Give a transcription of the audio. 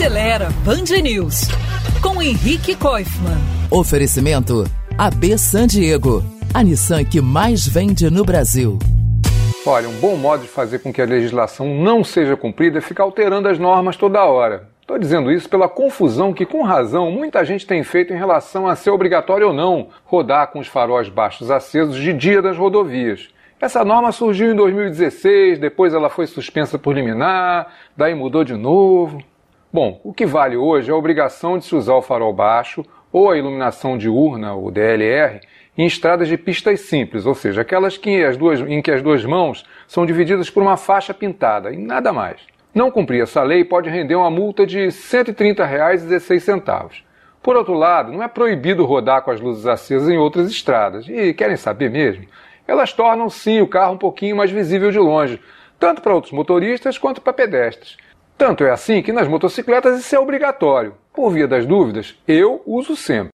Acelera Band News com Henrique Koifman. Oferecimento AB San Diego, a Nissan que mais vende no Brasil. Olha, um bom modo de fazer com que a legislação não seja cumprida é ficar alterando as normas toda hora. Estou dizendo isso pela confusão que, com razão, muita gente tem feito em relação a ser obrigatório ou não rodar com os faróis baixos acesos de dia das rodovias. Essa norma surgiu em 2016, depois ela foi suspensa por liminar, daí mudou de novo. Bom, o que vale hoje é a obrigação de se usar o farol baixo ou a iluminação diurna, o DLR, em estradas de pistas simples, ou seja, aquelas que as duas, em que as duas mãos são divididas por uma faixa pintada e nada mais. Não cumprir essa lei pode render uma multa de R$ 130,16. Por outro lado, não é proibido rodar com as luzes acesas em outras estradas. E querem saber mesmo? elas tornam sim o carro um pouquinho mais visível de longe, tanto para outros motoristas quanto para pedestres. Tanto é assim que nas motocicletas isso é obrigatório. Por via das dúvidas, eu uso sempre.